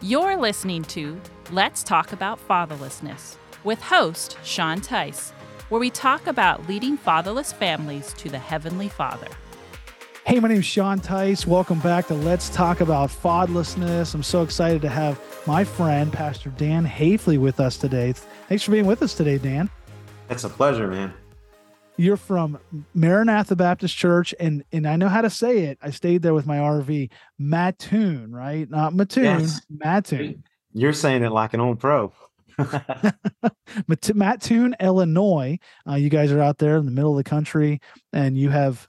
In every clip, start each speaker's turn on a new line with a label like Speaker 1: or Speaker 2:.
Speaker 1: You're listening to Let's Talk About Fatherlessness with host Sean Teis, where we talk about leading fatherless families to the Heavenly Father.
Speaker 2: Hey, my name is Sean Teis. Welcome back to Let's Talk About Fatherlessness. I'm so excited to have my friend, Pastor Dan Haifley, with us today. Thanks for being with us today, Dan.
Speaker 3: It's a pleasure, man.
Speaker 2: You're from Maranatha Baptist Church, and and I know how to say it. I stayed there with my RV, Mattoon, right? Not Mattoon, yes. Mattoon.
Speaker 3: You're saying it like an old pro.
Speaker 2: Mattoon, Illinois. Uh, you guys are out there in the middle of the country, and you have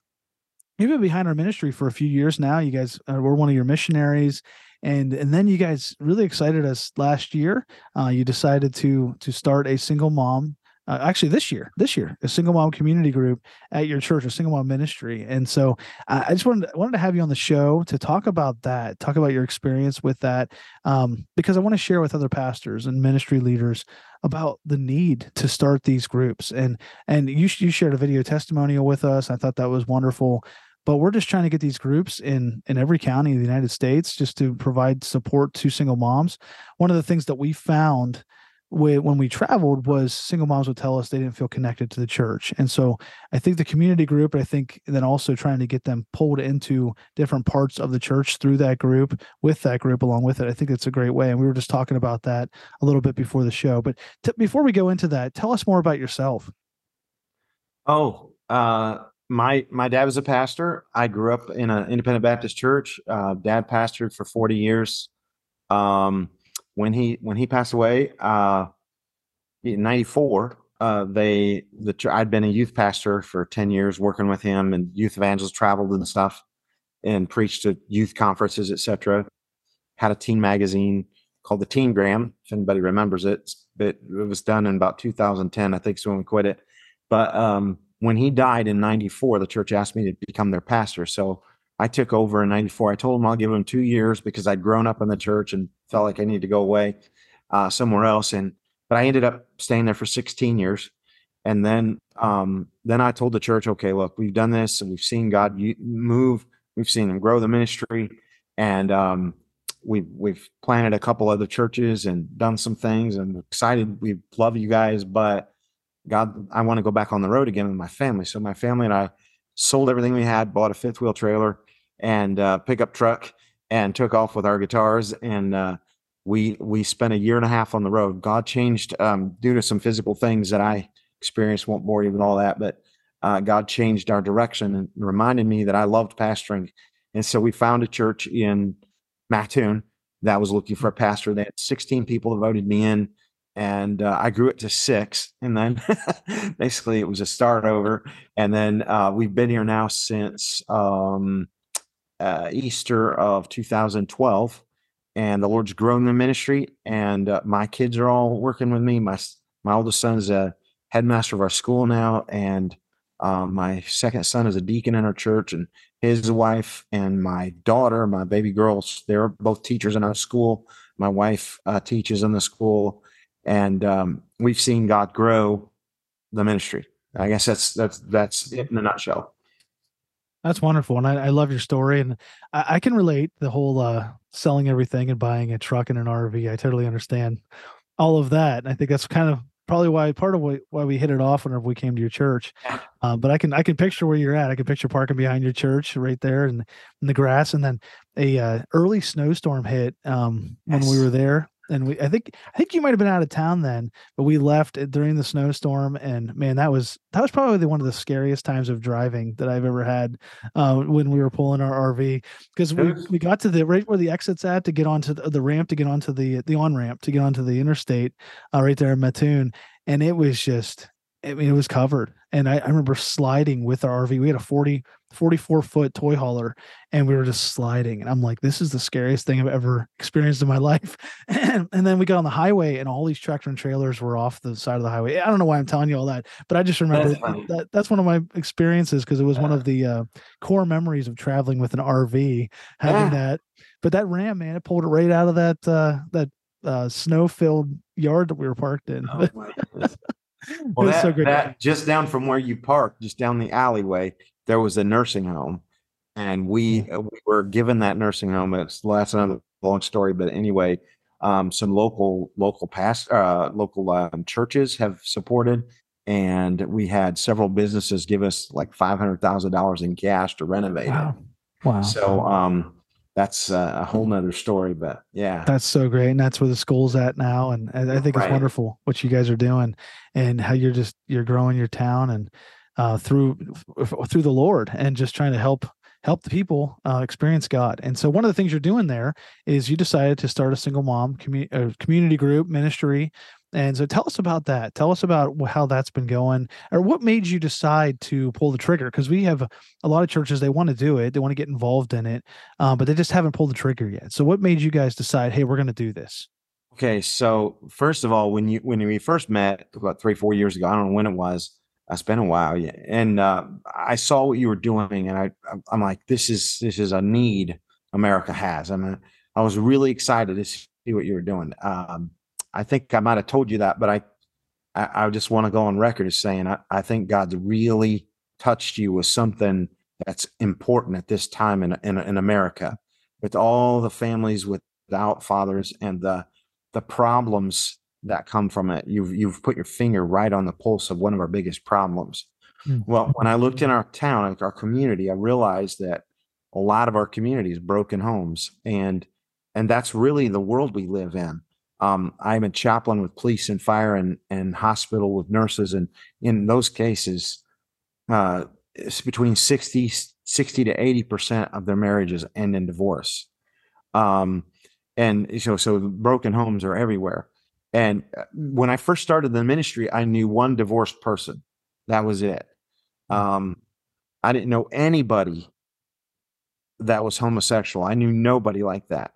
Speaker 2: you've been behind our ministry for a few years now. You guys uh, were one of your missionaries, and and then you guys really excited us last year. Uh, you decided to to start a single mom uh, actually this year, this year, a single mom community group at your church, a single mom ministry. And so I just wanted to, wanted to have you on the show to talk about that, talk about your experience with that, um, because I want to share with other pastors and ministry leaders about the need to start these groups. And and you you shared a video testimonial with us. I thought that was wonderful but we're just trying to get these groups in in every county in the United States just to provide support to single moms. One of the things that we found when we traveled was single moms would tell us they didn't feel connected to the church. And so i think the community group i think then also trying to get them pulled into different parts of the church through that group with that group along with it i think it's a great way. And we were just talking about that a little bit before the show. But t- before we go into that tell us more about yourself.
Speaker 3: Oh uh my my dad was a pastor. I grew up in an independent baptist church. Uh, dad pastored for 40 years. Um when he when he passed away uh, in 94 uh, they the I'd been a youth pastor for 10 years working with him and youth evangelists traveled and stuff and preached at youth conferences etc had a teen magazine called the Teen Gram if anybody remembers it. It, it was done in about 2010 I think so when we quit it. But um, when he died in 94 the church asked me to become their pastor. So I took over in 94. I told him I'll give him two years because I'd grown up in the church and felt like I needed to go away uh, somewhere else. And, but I ended up staying there for 16 years. And then, um, then I told the church, okay, look, we've done this and we've seen God move. We've seen him grow the ministry. And, um, we've, we've planted a couple other churches and done some things and excited. We love you guys, but God, I want to go back on the road again with my family. So my family and I sold everything we had, bought a fifth wheel trailer and uh, pickup truck and took off with our guitars and uh, we we spent a year and a half on the road. God changed um, due to some physical things that I experienced. Won't bore you with all that, but uh, God changed our direction and reminded me that I loved pastoring, and so we found a church in Mattoon that was looking for a pastor. They had 16 people that voted me in, and uh, I grew it to six. And then basically it was a start over. And then uh, we've been here now since um, uh, Easter of 2012, and the Lord's grown the ministry. And uh, my kids are all working with me. My my oldest son is a headmaster of our school now, and um, my second son is a deacon in our church, and his wife and my daughter, my baby girls, they're both teachers in our school. My wife uh, teaches in the school, and um, we've seen God grow the ministry. I guess that's that's that's it in a nutshell.
Speaker 2: That's wonderful, and I, I love your story, and I, I, can relate the whole uh, selling everything and buying a truck and an RV. I totally understand all of that. And I think that's kind of probably why part of why, why we hit it off whenever we came to your church. Uh, but I can I can picture where you're at. I can picture parking behind your church right there in, in the grass, and then a uh, early snowstorm hit um, yes. when we were there and we I think I think you might have been out of town then, but we left during the snowstorm, and man, that was that was probably one of the scariest times of driving that I've ever had uh, when we were pulling our RV because we, we got to the right where the exit's at to get onto the, the ramp to get onto the the on ramp to get onto the interstate uh, right there in Mattoon, and it was just I mean, it was covered. And I, I, remember sliding with our RV. We had a 40, 44 foot toy hauler and we were just sliding. And I'm like, this is the scariest thing I've ever experienced in my life. and, and then we got on the highway and all these tractor and trailers were off the side of the highway. I don't know why I'm telling you all that, but I just remember that's, that, that's one of my experiences because it was yeah. one of the uh, core memories of traveling with an RV, having yeah. that. But that ram, man, it pulled it right out of that, uh, that uh, snow filled yard that we were parked in. Oh,
Speaker 3: well, that, so that, just down from where you parked, just down the alleyway, there was a nursing home, and we uh, we were given that nursing home. It's that's another long story, but anyway, Um, some local local past uh, local um, churches have supported, and we had several businesses give us like five hundred thousand dollars in cash to renovate
Speaker 2: Wow.
Speaker 3: it.
Speaker 2: Wow.
Speaker 3: So um, that's a whole nother story. But yeah,
Speaker 2: That's so great, and that's where the school's at now. And I think it's wonderful what you guys are doing, and how you're just you're growing your town and uh, through through the Lord, and just trying to help help the people uh, experience God. And so one of the things you're doing there is you decided to start a single mom commu- uh, community group ministry. And so tell us about that. Tell us about how that's been going, or what made you decide to pull the trigger? Because we have a, lot of churches they want to do it, they want to get involved in it, um, but they just haven't pulled the trigger yet. So what made you guys decide, hey, we're going to do this?
Speaker 3: Okay, so first of all, when you when we first met about three four years ago, I don't know when it was. It's been a while, yeah. And uh, I saw what you were doing, and I I'm like, this is this is a need America has. I mean, I was really excited to see what you were doing. Um, I think I might have told you that, but I I, I just want to go on record as saying I, I think God's really touched you with something that's important at this time in in, in America, with all the families without fathers and the the problems that come from it. You've you've put your finger right on the pulse of one of our biggest problems.
Speaker 2: Mm.
Speaker 3: Well, when I looked in our town, like our community, I realized that a lot of our community is broken homes, and and that's really the world we live in. Um, I'm a chaplain with police and fire and and hospital with nurses, and in those cases, uh, it's between 60, 60 to eighty percent of their marriages end in divorce. Um, and so so broken homes are everywhere. And uh, when I first started the ministry, I knew one divorced person. That was it. Um, I didn't know anybody that was homosexual. I knew nobody like that.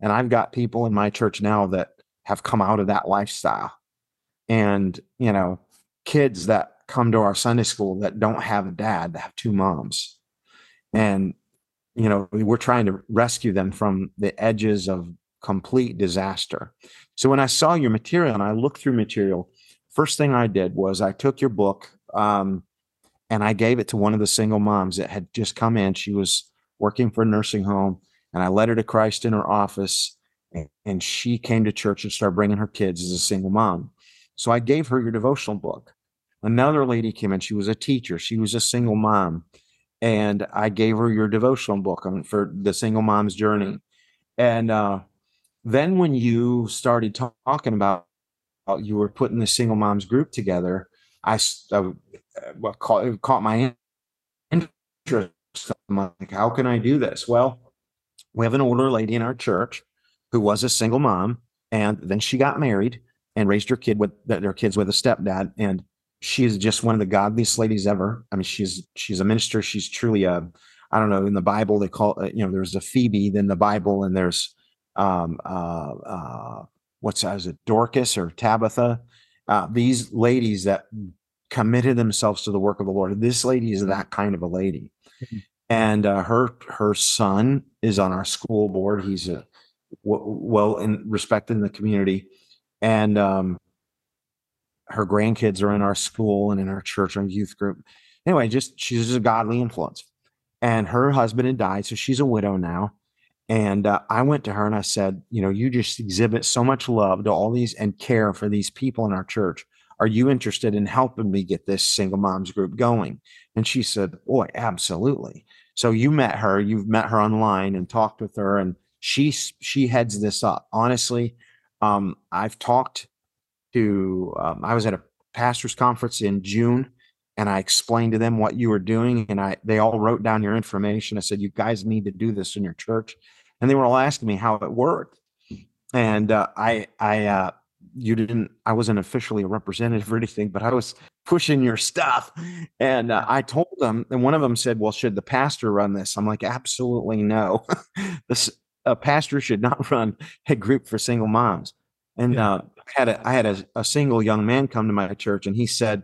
Speaker 3: And I've got people in my church now that have come out of that lifestyle. And, you know, kids that come to our Sunday school that don't have a dad, that have two moms. And, you know, we're trying to rescue them from the edges of complete disaster. So when I saw your material and I looked through material, first thing I did was I took your book um, and I gave it to one of the single moms that had just come in. She was working for a nursing home, and I led her to Christ in her office, and, she came to church and started bringing her kids as a single mom. So I gave her your devotional book. Another lady came in. She was a teacher. She was a single mom, and I gave her your devotional book for the single mom's journey. And uh, then when you started ta- talking about you were putting the single moms group together, I, uh, caught, caught my interest. I'm like, how can I do this? Well, we have an older lady in our church who was a single mom, and then she got married and raised her kid with their kids with a stepdad, and she is just one of the godliest ladies ever. I mean, she's she's a minister. She's truly a, I don't know. In the Bible, they call uh, you know, there's a Phoebe in the Bible, and there's um uh uh what's that? Is it Dorcas or Tabitha? Uh, these ladies that committed themselves to the work of the Lord. This lady is that kind of a lady,
Speaker 2: Mhm.
Speaker 3: And uh, her her son is on our school board. He's a w- well in respected in the community, and um, her grandkids are in our school and in our church and youth group. Anyway, just she's just a godly influence. And her husband had died, so she's a widow now. And uh, I went to her and I said, you know, you just exhibit so much love to all these and care for these people in our church. Are you interested in helping me get this single moms group going? And she said, boy, absolutely. So you met her, you've met her online and talked with her, and she she heads this up. Honestly, um, I've talked to. Um, I was at a pastors conference in June, and I explained to them what you were doing, and I they all wrote down your information. I said, you guys need to do this in your church, and they were all asking me how it worked, and uh, I I uh, you didn't I wasn't officially a representative or anything, but I was pushing your stuff. And uh, I told them, and one of them said, Well, should the pastor run this? I'm like, Absolutely no. this a pastor should not run a group for single moms. And
Speaker 2: Yeah.
Speaker 3: uh, I had a I had a, a single young man come to my church and he said,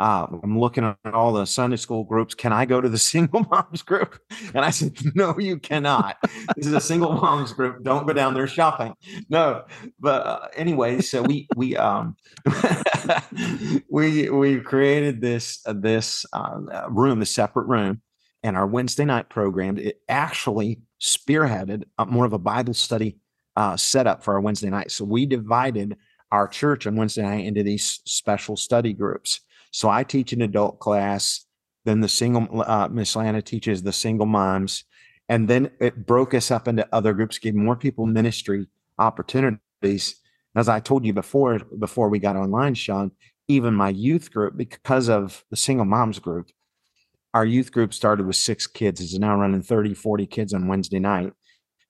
Speaker 3: uh, I'm looking at all the Sunday school groups. Can I go to the single moms group? And I said, No, you cannot. This is a single moms group. Don't go down there shopping. No, but uh, anyway, so we we um we we created this uh, this uh, room, a separate room, and our Wednesday night program. It actually spearheaded uh, more of a Bible study uh, setup for our Wednesday night. So we divided our church on Wednesday night into these special study groups. So I teach an adult class, then the single uh, Miss Lana teaches the single moms, and then it broke us up into other groups, gave more people ministry opportunities. As I told you before, before we got online, Sean, even my youth group, because of the single moms group, our youth group started with six kids. It's now running 30, 40 kids on Wednesday night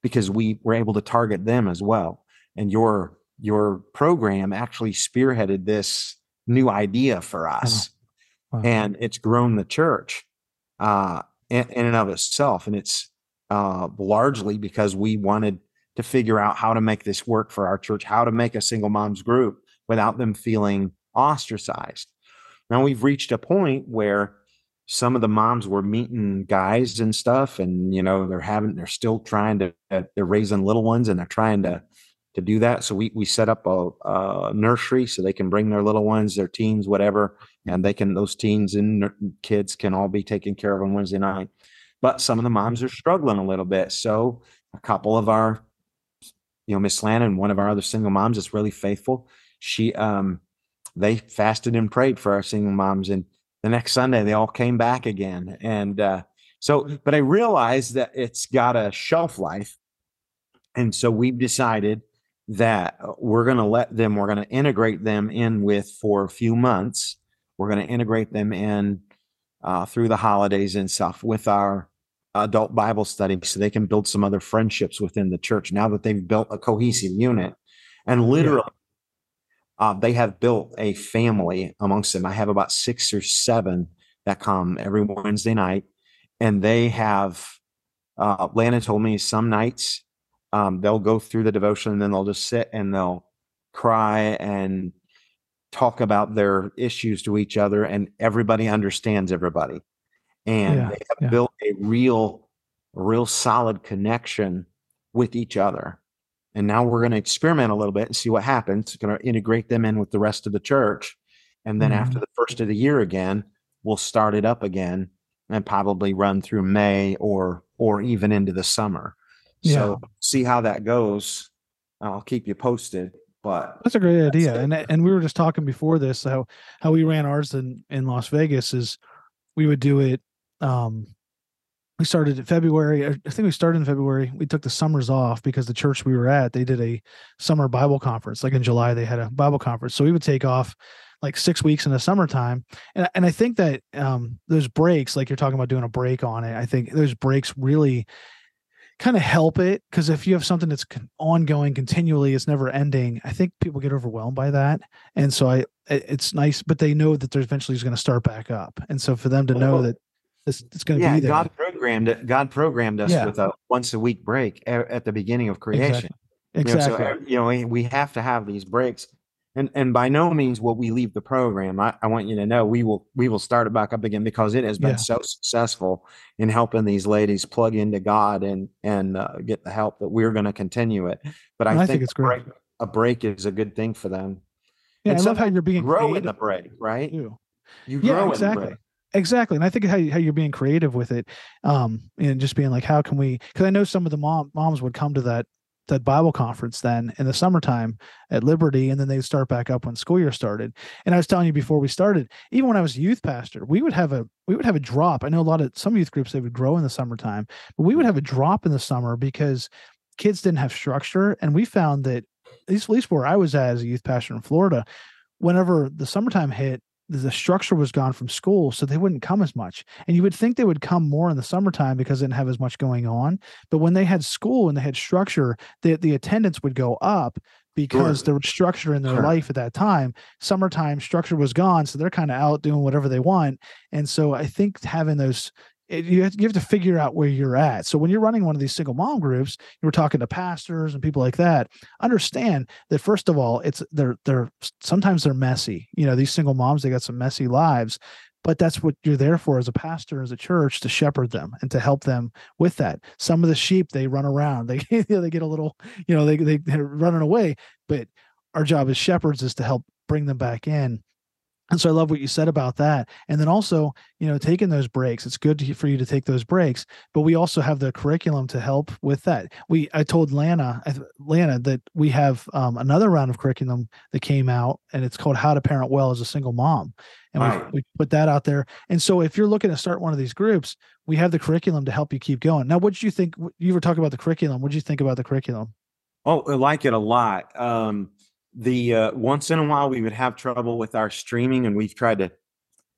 Speaker 3: because we were able to target them as well. And your your program actually spearheaded this new idea for us. Wow. Wow. And it's grown the church uh, in, in and of itself. And it's uh, largely because we wanted to figure out how to make this work for our church, how to make a single moms group without them feeling ostracized. Now we've reached a point where some of the moms were meeting guys and stuff, and you know they're having they're still trying to they're raising little ones and they're trying to to do that. So we we set up a, a, nursery so they can bring their little ones, their teens, whatever, and they can those teens and kids can all be taken care of on Wednesday night. But some of the moms are struggling a little bit, so a couple of our, you know, Miss Lana and one of our other single moms is really faithful. She um they fasted and prayed for our single moms and the next Sunday they all came back again. And uh, so, but I realized that it's got a shelf life. And so we've decided that we're going to let them, we're going to integrate them in with for a few months. We're going to integrate them in uh, through the holidays and stuff with our adult Bible study so they can build some other friendships within the church now that they've built a cohesive unit. And literally, uh, they have built a family amongst them. I have about six or seven that come every Wednesday night, and they have. Uh, Lana told me some nights um, they'll go through the devotion and then they'll just sit and they'll cry and talk about their issues to each other, and everybody understands everybody, and yeah, they have yeah. built a real, a real solid connection with each other. And now we're going to experiment a little bit and see what happens. Going to integrate them in with the rest of the church. And then mm-hmm. after the first of the year again, we'll start it up again and probably run through May or or even into the summer. Yeah. So see how that goes. I'll keep you posted. But
Speaker 2: that's a great idea. And and we were just talking before this how how we ran ours in in Las Vegas is we would do it um we started in February. I think we started in February. We took the summers off because the church we were at, they did a summer Bible conference. Like in July, they had a Bible conference. So we would take off like six weeks in the summertime. And, and I think that um, those breaks, like you're talking about doing a break on it, I think those breaks really kind of help it because if you have something that's ongoing continually it's never ending i think people get overwhelmed by that and so i it's nice but they know that there's eventually is going to start back up and so for them to know that it's, it's going to
Speaker 3: yeah,
Speaker 2: be there.
Speaker 3: God programmed it. God programmed us yeah. with a once a week break at the beginning of creation.
Speaker 2: Exactly. exactly.
Speaker 3: You know, so, you know, we have to have these breaks. And and by no means will we leave the program. I, I want you to know we will we will start it back up again because it has been yeah. so successful in helping these ladies plug into God and and uh, get the help that we're going to continue it. But I, think, I think, it's great. Break, a break is a good thing for them.
Speaker 2: Yeah, and I love how you're being
Speaker 3: grow creative. in the break, right?
Speaker 2: You,
Speaker 3: you grow
Speaker 2: yeah, exactly exactly and i think how, you, how you're being creative with it um and just being like how can we because i know some of the mom moms would come to that that bible conference then in the summertime at liberty and then they'd start back up when school year started. And i was telling you before we started even when i was a youth pastor we would have a we would have a drop. I know a lot of some youth groups they would grow in the summertime but we would mm-hmm. have a drop in the summer because kids didn't have structure and we found that at least, at least where i was at as a youth pastor in florida whenever the summertime hit the structure was gone from school, so they wouldn't come as much. And you would think they would come more in the summertime because they didn't have as much going on. But when they had school and they had structure, the, the attendance would go up because sure. there was structure in their sure. life at that time. Summertime structure was gone, so they're kind of out doing whatever they want. And so I think having those it, you, have to, you have to figure out where you're at. So when you're running one of these single mom groups, you were talking to pastors and people like that. Understand that first of all, it's they're they're sometimes they're messy. You know, these single moms they got some messy lives, but that's what you're there for as a pastor, as a church, to shepherd them and to help them with that. Some of the sheep they run around, they they get a little, you know, they they they're running away, but our job as shepherds is to help bring them back in and so I love what you said about that. And then also, you know, taking those breaks. It's good to, for you to take those breaks, but we also have the curriculum to help with that. We I told Lana Lana that we have um, another round of curriculum that came out, and it's called How to Parent Well as a Single Mom, and right. we, we put that out there. And so, if you're looking to start one of these groups, we have the curriculum to help you keep going. Now, what did you think? You were talking about the curriculum. What did you think about the curriculum?
Speaker 3: Oh, I like it a lot. Um, the uh, once in a while we would have trouble with our streaming and we've tried to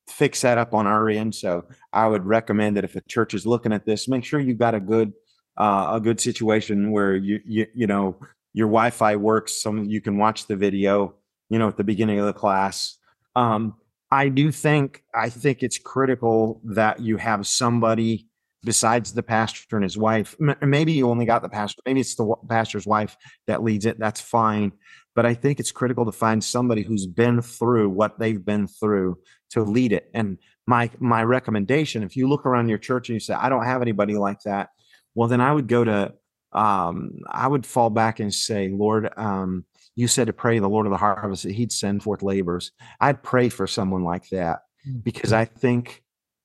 Speaker 3: fix that up on our end. So i would recommend that if a church is looking at this make sure you've got a good uh, a good situation where you, you you know your wi-fi works so you can watch the video you know at the beginning of the class. Um, i do think i think it's critical that you have somebody besides the pastor and his wife. Maybe you only got the pastor maybe it's the pastor's wife that leads it that's fine but I think it's critical to find somebody who's been through what they've been through to lead it. And my my recommendation, if you look around your church and you say, I don't have anybody like that, well, then I would go to um, I would fall back and say, Lord, um, you said to pray the Lord of the harvest that He'd send forth laborers. I'd pray for someone like that mm. because I think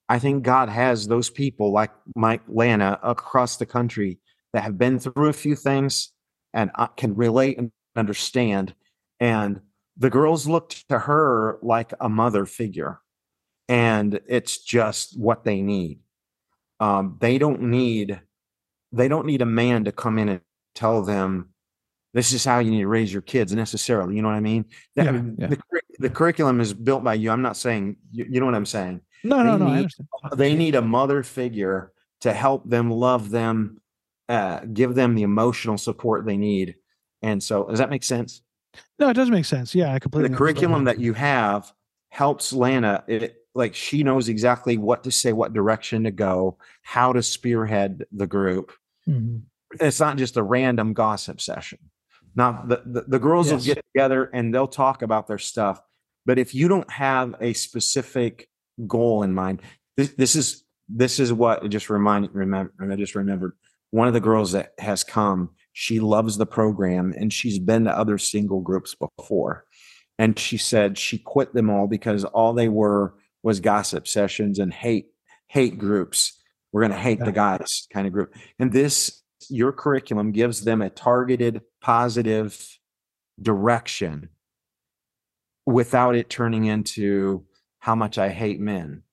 Speaker 3: I think God has those people like Mike Lana across the country that have been through a few things and uh, can relate and understand. And the girls looked to her like a mother figure. And it's just what they need. Um, they don't need they don't need a man to come in and tell them this is how you need to raise your kids necessarily. You know what I mean? That, yeah, yeah. The, the, curriculum is built by you. I'm not saying you, you know what I'm saying.
Speaker 2: No, they no, no.
Speaker 3: Need, they need a mother figure to help them love them, uh, give them the emotional support they need, and so, does that make sense?
Speaker 2: No, it does make sense. Yeah, I completely.
Speaker 3: The curriculum that you have helps Lana. It like she knows exactly what to say, what direction to go, how to spearhead the group. Mm-hmm. It's not just a random gossip session. Now, the, the, the girls yes. will get together and they'll talk about their stuff. But if you don't have a specific goal in mind, this, this is this is what just remind remember I just remembered one of the girls that has come she loves the program and she's been to other single groups before. And she said she quit them all because all they were was gossip sessions and hate hate groups. We're going to hate the guys kind of group. And this your curriculum gives them a targeted positive direction without it turning into how much I hate men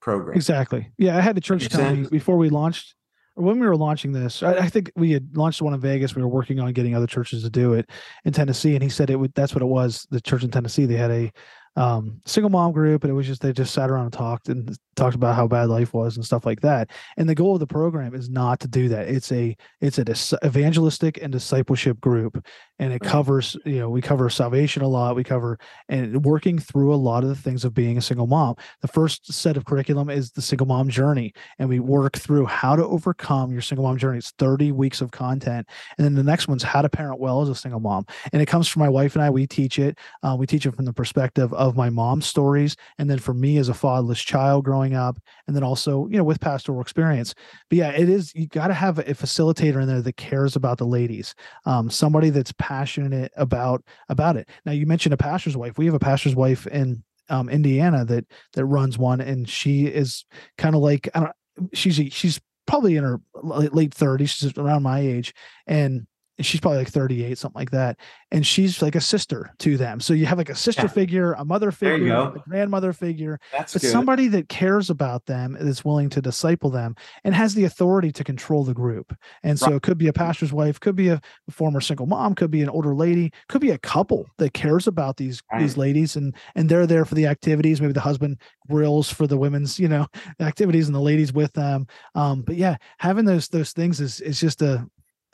Speaker 3: program.
Speaker 2: Exactly. Yeah, I had the church tell me before we launched when we were launching this, I, I, think we had launched one in Vegas. We were working on getting other churches to do it in Tennessee, and he said it would. That's what it was. The church in Tennessee, they had a um, single mom group, and it was just they just sat around and talked and talked about how bad life was and stuff like that. And the goal of the program is not to do that. It's a it's a dis- evangelistic and discipleship group, and it covers you know we cover salvation a lot. We cover and working through a lot of the things of being a single mom. The first set of curriculum is the single mom journey, and we work through how to overcome your single mom journey. It's thirty weeks of content, and then the next one's how to parent well as a single mom, and it comes from my wife and I. We teach it. Uh, we teach it from the perspective of of my mom's stories and then for me as a fatherless child growing up and then also you know with pastoral experience. But yeah it is you got to have a facilitator in there that cares about the ladies um, somebody that's passionate about about it. Now you mentioned a pastor's wife. We have a pastor's wife in um, indiana that that runs one and she is kind of like i don't she's she's probably in her late 30s she's around my age and she's probably like 38 something like that and she's like a sister to them so you have like a sister yeah. figure a mother figure a grandmother figure
Speaker 3: That's
Speaker 2: but
Speaker 3: good.
Speaker 2: somebody that cares about them that's willing to disciple them and has the authority to control the group and so right. it could be a pastor's wife could be a former single mom could be an older lady could be a couple that cares about these right. these ladies and and they're there for the activities maybe the husband grills for the women's you know activities and the ladies with them um but yeah having those those things is is just a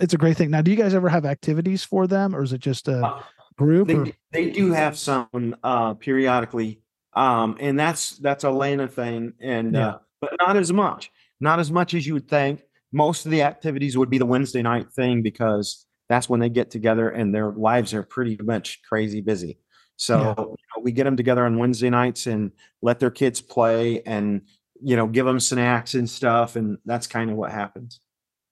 Speaker 2: it's a great thing. Now, do you guys ever have activities for them, or is it just a uh, group?
Speaker 3: They, they do have some uh, periodically, um, and that's that's a Lana thing, and yeah. uh, but not as much, not as much as you would think. Most of the activities would be the Wednesday night thing because that's when they get together and their lives are pretty much crazy busy. So yeah. you know, we get them together on Wednesday nights and let their kids play and you know give them snacks and stuff, and that's kind of what happens.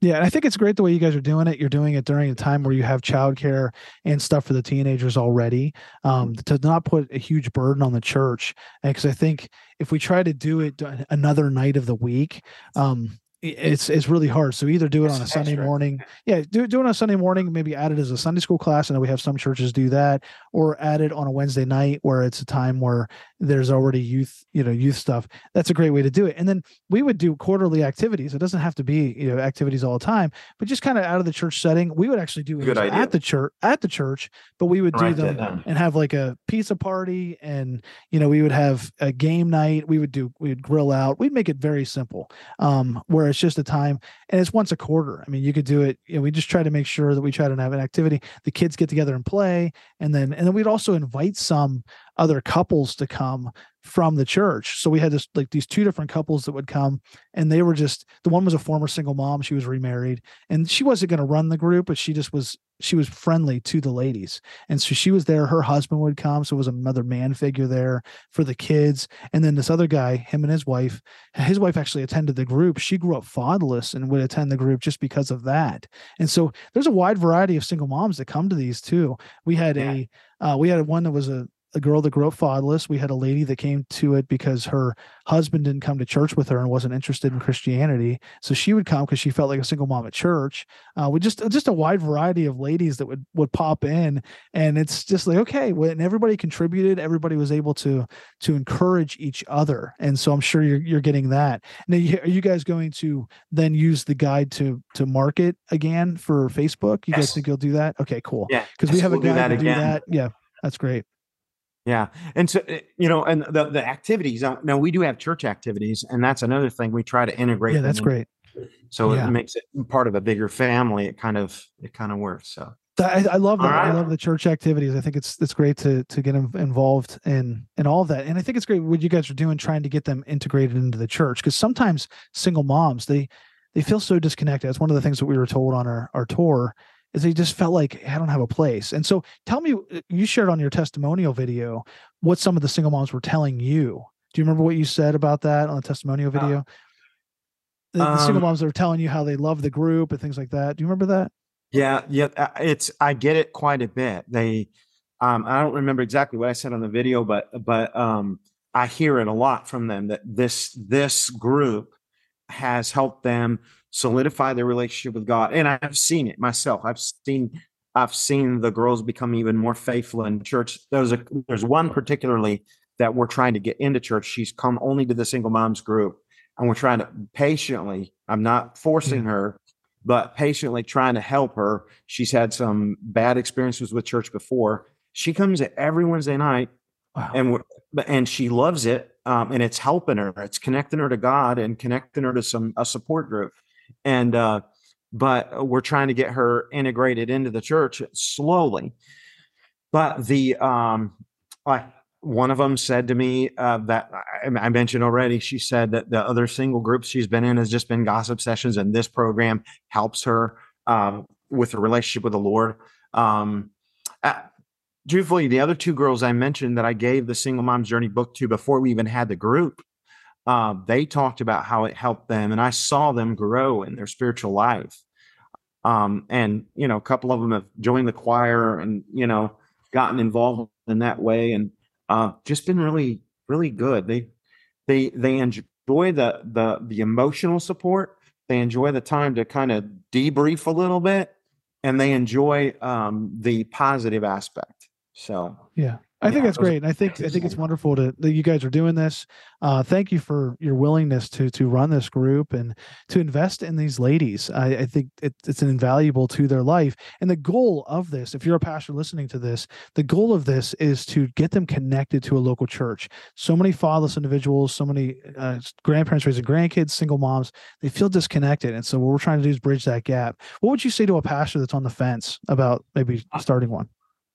Speaker 2: Yeah, and I think it's great the way you guys are doing it. You're doing it during a time where you have childcare and stuff for the teenagers already. Um, to not put a huge burden on the church, because I think if we try to do it another night of the week, um, it's it's really hard. So either do it on a Sunday morning, yeah, do do it on a Sunday morning, maybe add it as a Sunday school class. I know we have some churches do that, or add it on a Wednesday night where it's a time where there's already youth, you know, youth stuff. That's a great way to do it. And then we would do quarterly activities. It doesn't have to be you know activities all the time, but just kind of out of the church setting. We would actually do it at the church at the church, but we would do them and have like a pizza party, and you know we would have a game night. We would do we would grill out. We'd make it very simple. Um, where it's just a time and it's once a quarter. I mean, you could do it. You know, we just try to make sure that we try to have an activity. The kids get together and play, and then and then we'd also invite some other couples to come from the church. So we had this like these two different couples that would come and they were just the one was a former single mom, she was remarried and she wasn't going to run the group, but she just was she was friendly to the ladies. And so she was there, her husband would come, so it was another man figure there for the kids. And then this other guy, him and his wife, his wife actually attended the group. She grew up fatherless and would attend the group just because of that. And so there's a wide variety of single moms that come to these too. We had yeah. a uh, we had one that was a a girl that grew up fatherless. We had a lady that came to it because her husband didn't come to church with her and wasn't interested in Christianity. So she would come because she felt like a single mom at church. Uh, we just just a wide variety of ladies that would would pop in, and it's just like okay, when everybody contributed, everybody was able to to encourage each other, and so I'm sure you're you're getting that. Now, are you guys going to then use the guide to to market again for Facebook? You yes. guys think you'll do that? Okay, cool.
Speaker 3: Yeah,
Speaker 2: because we have a guide to do that. Yeah, that's great.
Speaker 3: Yeah, and so eh, you know, and the the activities. Uh, now we do have church activities, and that's another thing we try to integrate.
Speaker 2: Yeah, that's great.
Speaker 3: So yeah. it makes it part of a bigger family. It kind of it kind of works. So
Speaker 2: I, I love that. Right. I love the church activities. I think it's it's great to to get them involved in in all of that, and I think it's great what you guys are doing, trying to get them integrated into the church. Because sometimes single moms they they feel so disconnected. That's one of the things that we were told on our our tour is they just felt like I don't have a place. And so tell me, uh, you shared on your testimonial video what some of the single moms were telling you. Do you remember what you said about that on the testimonial uh, video? Uh, the, the um, single moms that were telling you how they love the group and things like that. Do you remember that?
Speaker 3: Yeah, yeah. Uh, it's I get it quite a bit. They, um, I don't remember exactly what I said on the video, but but um, I hear it a lot from them that this this group has helped them solidify their relationship with God. And I've seen it myself. I've seen I've seen the girls become even more faithful in church. There's a there's one particularly that we're trying to get into church. She's come only to the single moms group, and we're trying to patiently. I'm not forcing her, but patiently trying to help her. She's had some bad experiences with church before. She comes every Wednesday night, wow. and and she loves it, um, and it's helping her. It's connecting her to God and connecting her to some a support group and uh, but we're trying to get her integrated into the church slowly. But the um, I, one of them said to me uh, that I, mentioned already. She said that the other single groups she's been in has just been gossip sessions, and this program helps her um, with a relationship with the Lord. Um, uh, truthfully, the other two girls I mentioned that I gave the Single Mom's Journey book to before we even had the group, uh, they talked about how it helped them, and I saw them grow in their spiritual life. Um, and you know, a couple of them have joined the choir and you know gotten involved in that way, and uh, just been really, really good. They they they enjoy the the the emotional support. They enjoy the time to kind of debrief a little bit, and they enjoy um, the positive aspect. So
Speaker 2: yeah, I think that's great. and I think I think it's wonderful to, that you guys are doing this. Uh, thank you for your willingness to to run this group and to invest in these ladies. I, I think it, it's an invaluable to their life. And the goal of this, if you're a pastor listening to this, the goal of this is to get them connected to a local church. So many fatherless individuals, so many uh, grandparents raising grandkids, single moms, they feel disconnected. And so what we're trying to do is bridge that gap. What would you say to a pastor that's on the fence about maybe starting one?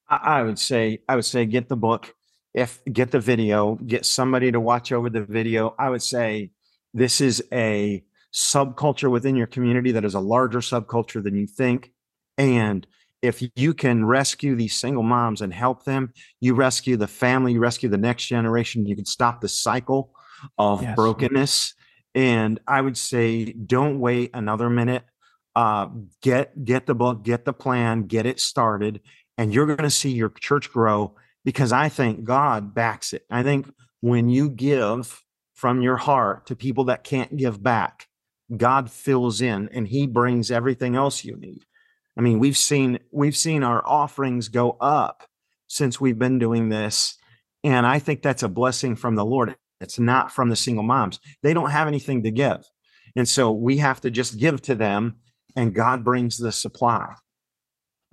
Speaker 3: I, would say I would say get the book. If get the video, get somebody to watch over the video. I would say this is a subculture within your community that is a larger subculture than you think. And if you can rescue these single moms and help them, you rescue the family, you rescue the next generation, you can stop the cycle of yes. brokenness. And I would say, don't wait another minute. uh, get get the book, get the plan, get it started, and you're going to see your church grow because I think God backs it. I think when you give from your heart to people that can't give back, God fills in and he brings everything else you need. I mean, we've seen we've seen our offerings go up since we've been doing this and I think that's a blessing from the Lord. It's not from the single moms. They don't have anything to give. And so we have to just give to them and God brings the supply.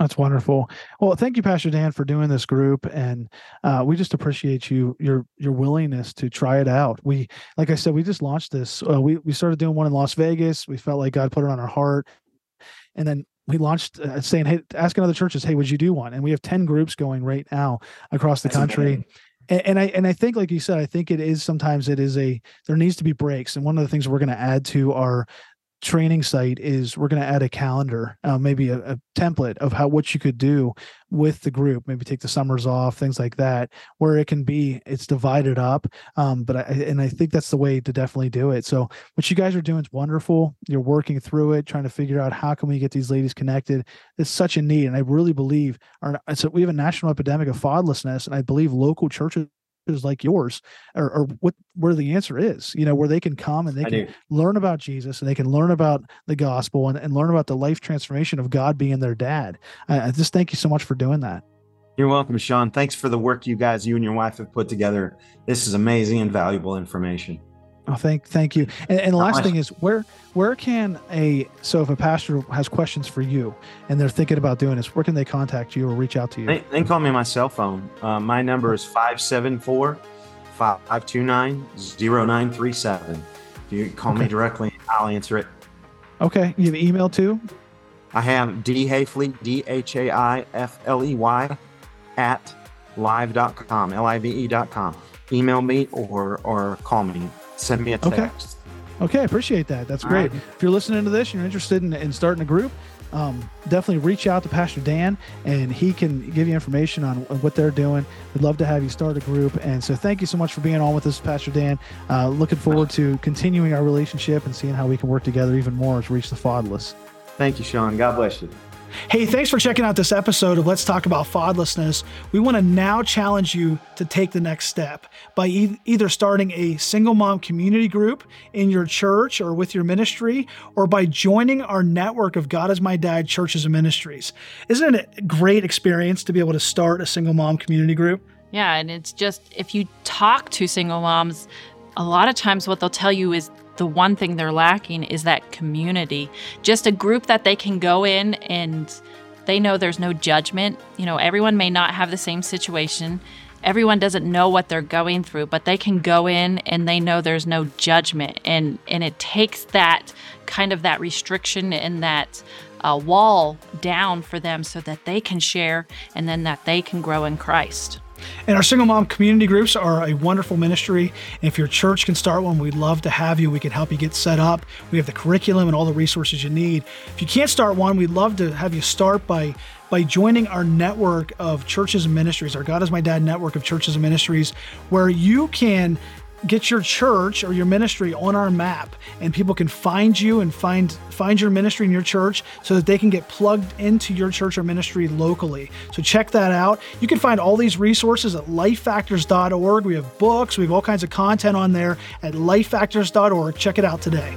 Speaker 2: That's wonderful. Well, thank you, Pastor Dan, for doing this group, and uh, we just appreciate you your your willingness to try it out. We, like I said, we just launched this. Uh, we we started doing one in Las Vegas. We felt like God put it on our heart, and then we launched uh, saying, "Hey, asking other churches, hey, would you do one?" And we have ten groups going right now across the That's country. Amazing. And, and I and I think, like you said, I think it is sometimes it is a there needs to be breaks. And one of the things we're going to add to our training site is we're going to add a calendar, uh, maybe a, a, template of how what you could do with the group. Maybe take the summers off, things like that, where it can be it's divided up. Um, but I and I think that's the way to definitely do it. So what you guys are doing is wonderful. You're working through it, trying to figure out how can we get these ladies connected. It's such a need, and I really believe our so we have a national epidemic of fatherlessness, and I believe local churches like yours or, or what where the answer is you know where they can come and they I can do. learn about jesus and they can learn about the gospel and, and learn about the life transformation of god being their dad. I, I just thank you so much for doing that.
Speaker 3: You're welcome sean. Thanks for the work you guys you and your wife have put together. This is amazing and valuable information
Speaker 2: Oh, thank thank you. And, and the last thing is where where can a so if a pastor has questions for you and they're thinking about doing this, where can they contact you or reach out to you?
Speaker 3: They, they can call me on my cell phone. Uh, my number is 574 529 0937. If you call okay. me directly, I'll answer it.
Speaker 2: Okay. You have email too?
Speaker 3: I have D Haifley, D H A I F L E Y, at live.com, L I V E.com. Email me or, or call me send me a text.
Speaker 2: Okay. Okay, appreciate that. That's great. Right. If you're listening to this and you're interested in, in starting a group, um, definitely reach out to Pastor Dan and he can give you information on what they're doing. We'd love to have you start a group. And so thank you so much for being on with us, Pastor Dan. Uh, looking forward to continuing our relationship and seeing how we can work together even more to reach the fatherless.
Speaker 3: Thank you, Sean. God bless you.
Speaker 2: Hey, thanks for checking out this episode of Let's Talk About Fatherlessness. We want to now challenge you to take the next step by e- either starting a single mom community group in your church or with your ministry, or by joining our network of God is My Dad churches and ministries. Isn't it a great experience to be able to start a single mom community group?
Speaker 1: Yeah, and it's just if you talk to single moms, a lot of times what they'll tell you is the one thing they're lacking is that community, just a group that they can go in and they know there's no judgment. You know, everyone may not have the same situation. Everyone doesn't know what they're going through, but they can go in and they know there's no judgment. And and it takes that kind of that restriction and that uh, wall down for them so that they can share and then that they can grow in Christ.
Speaker 2: And our single mom community groups are a wonderful ministry. And if your church can start one, we'd love to have you. We can help you get set up. We have the curriculum and all the resources you need. If you can't start one, we'd love to have you start by by joining our network of churches and ministries, our God is My Dad network of churches and ministries, where you can get your church or your ministry on our map and people can find you and find find your ministry in your church so that they can get plugged into your church or ministry locally. So check that out. You can find all these resources at lifefactors.org we have books. We have all kinds of content on there at lifefactors.org check it out today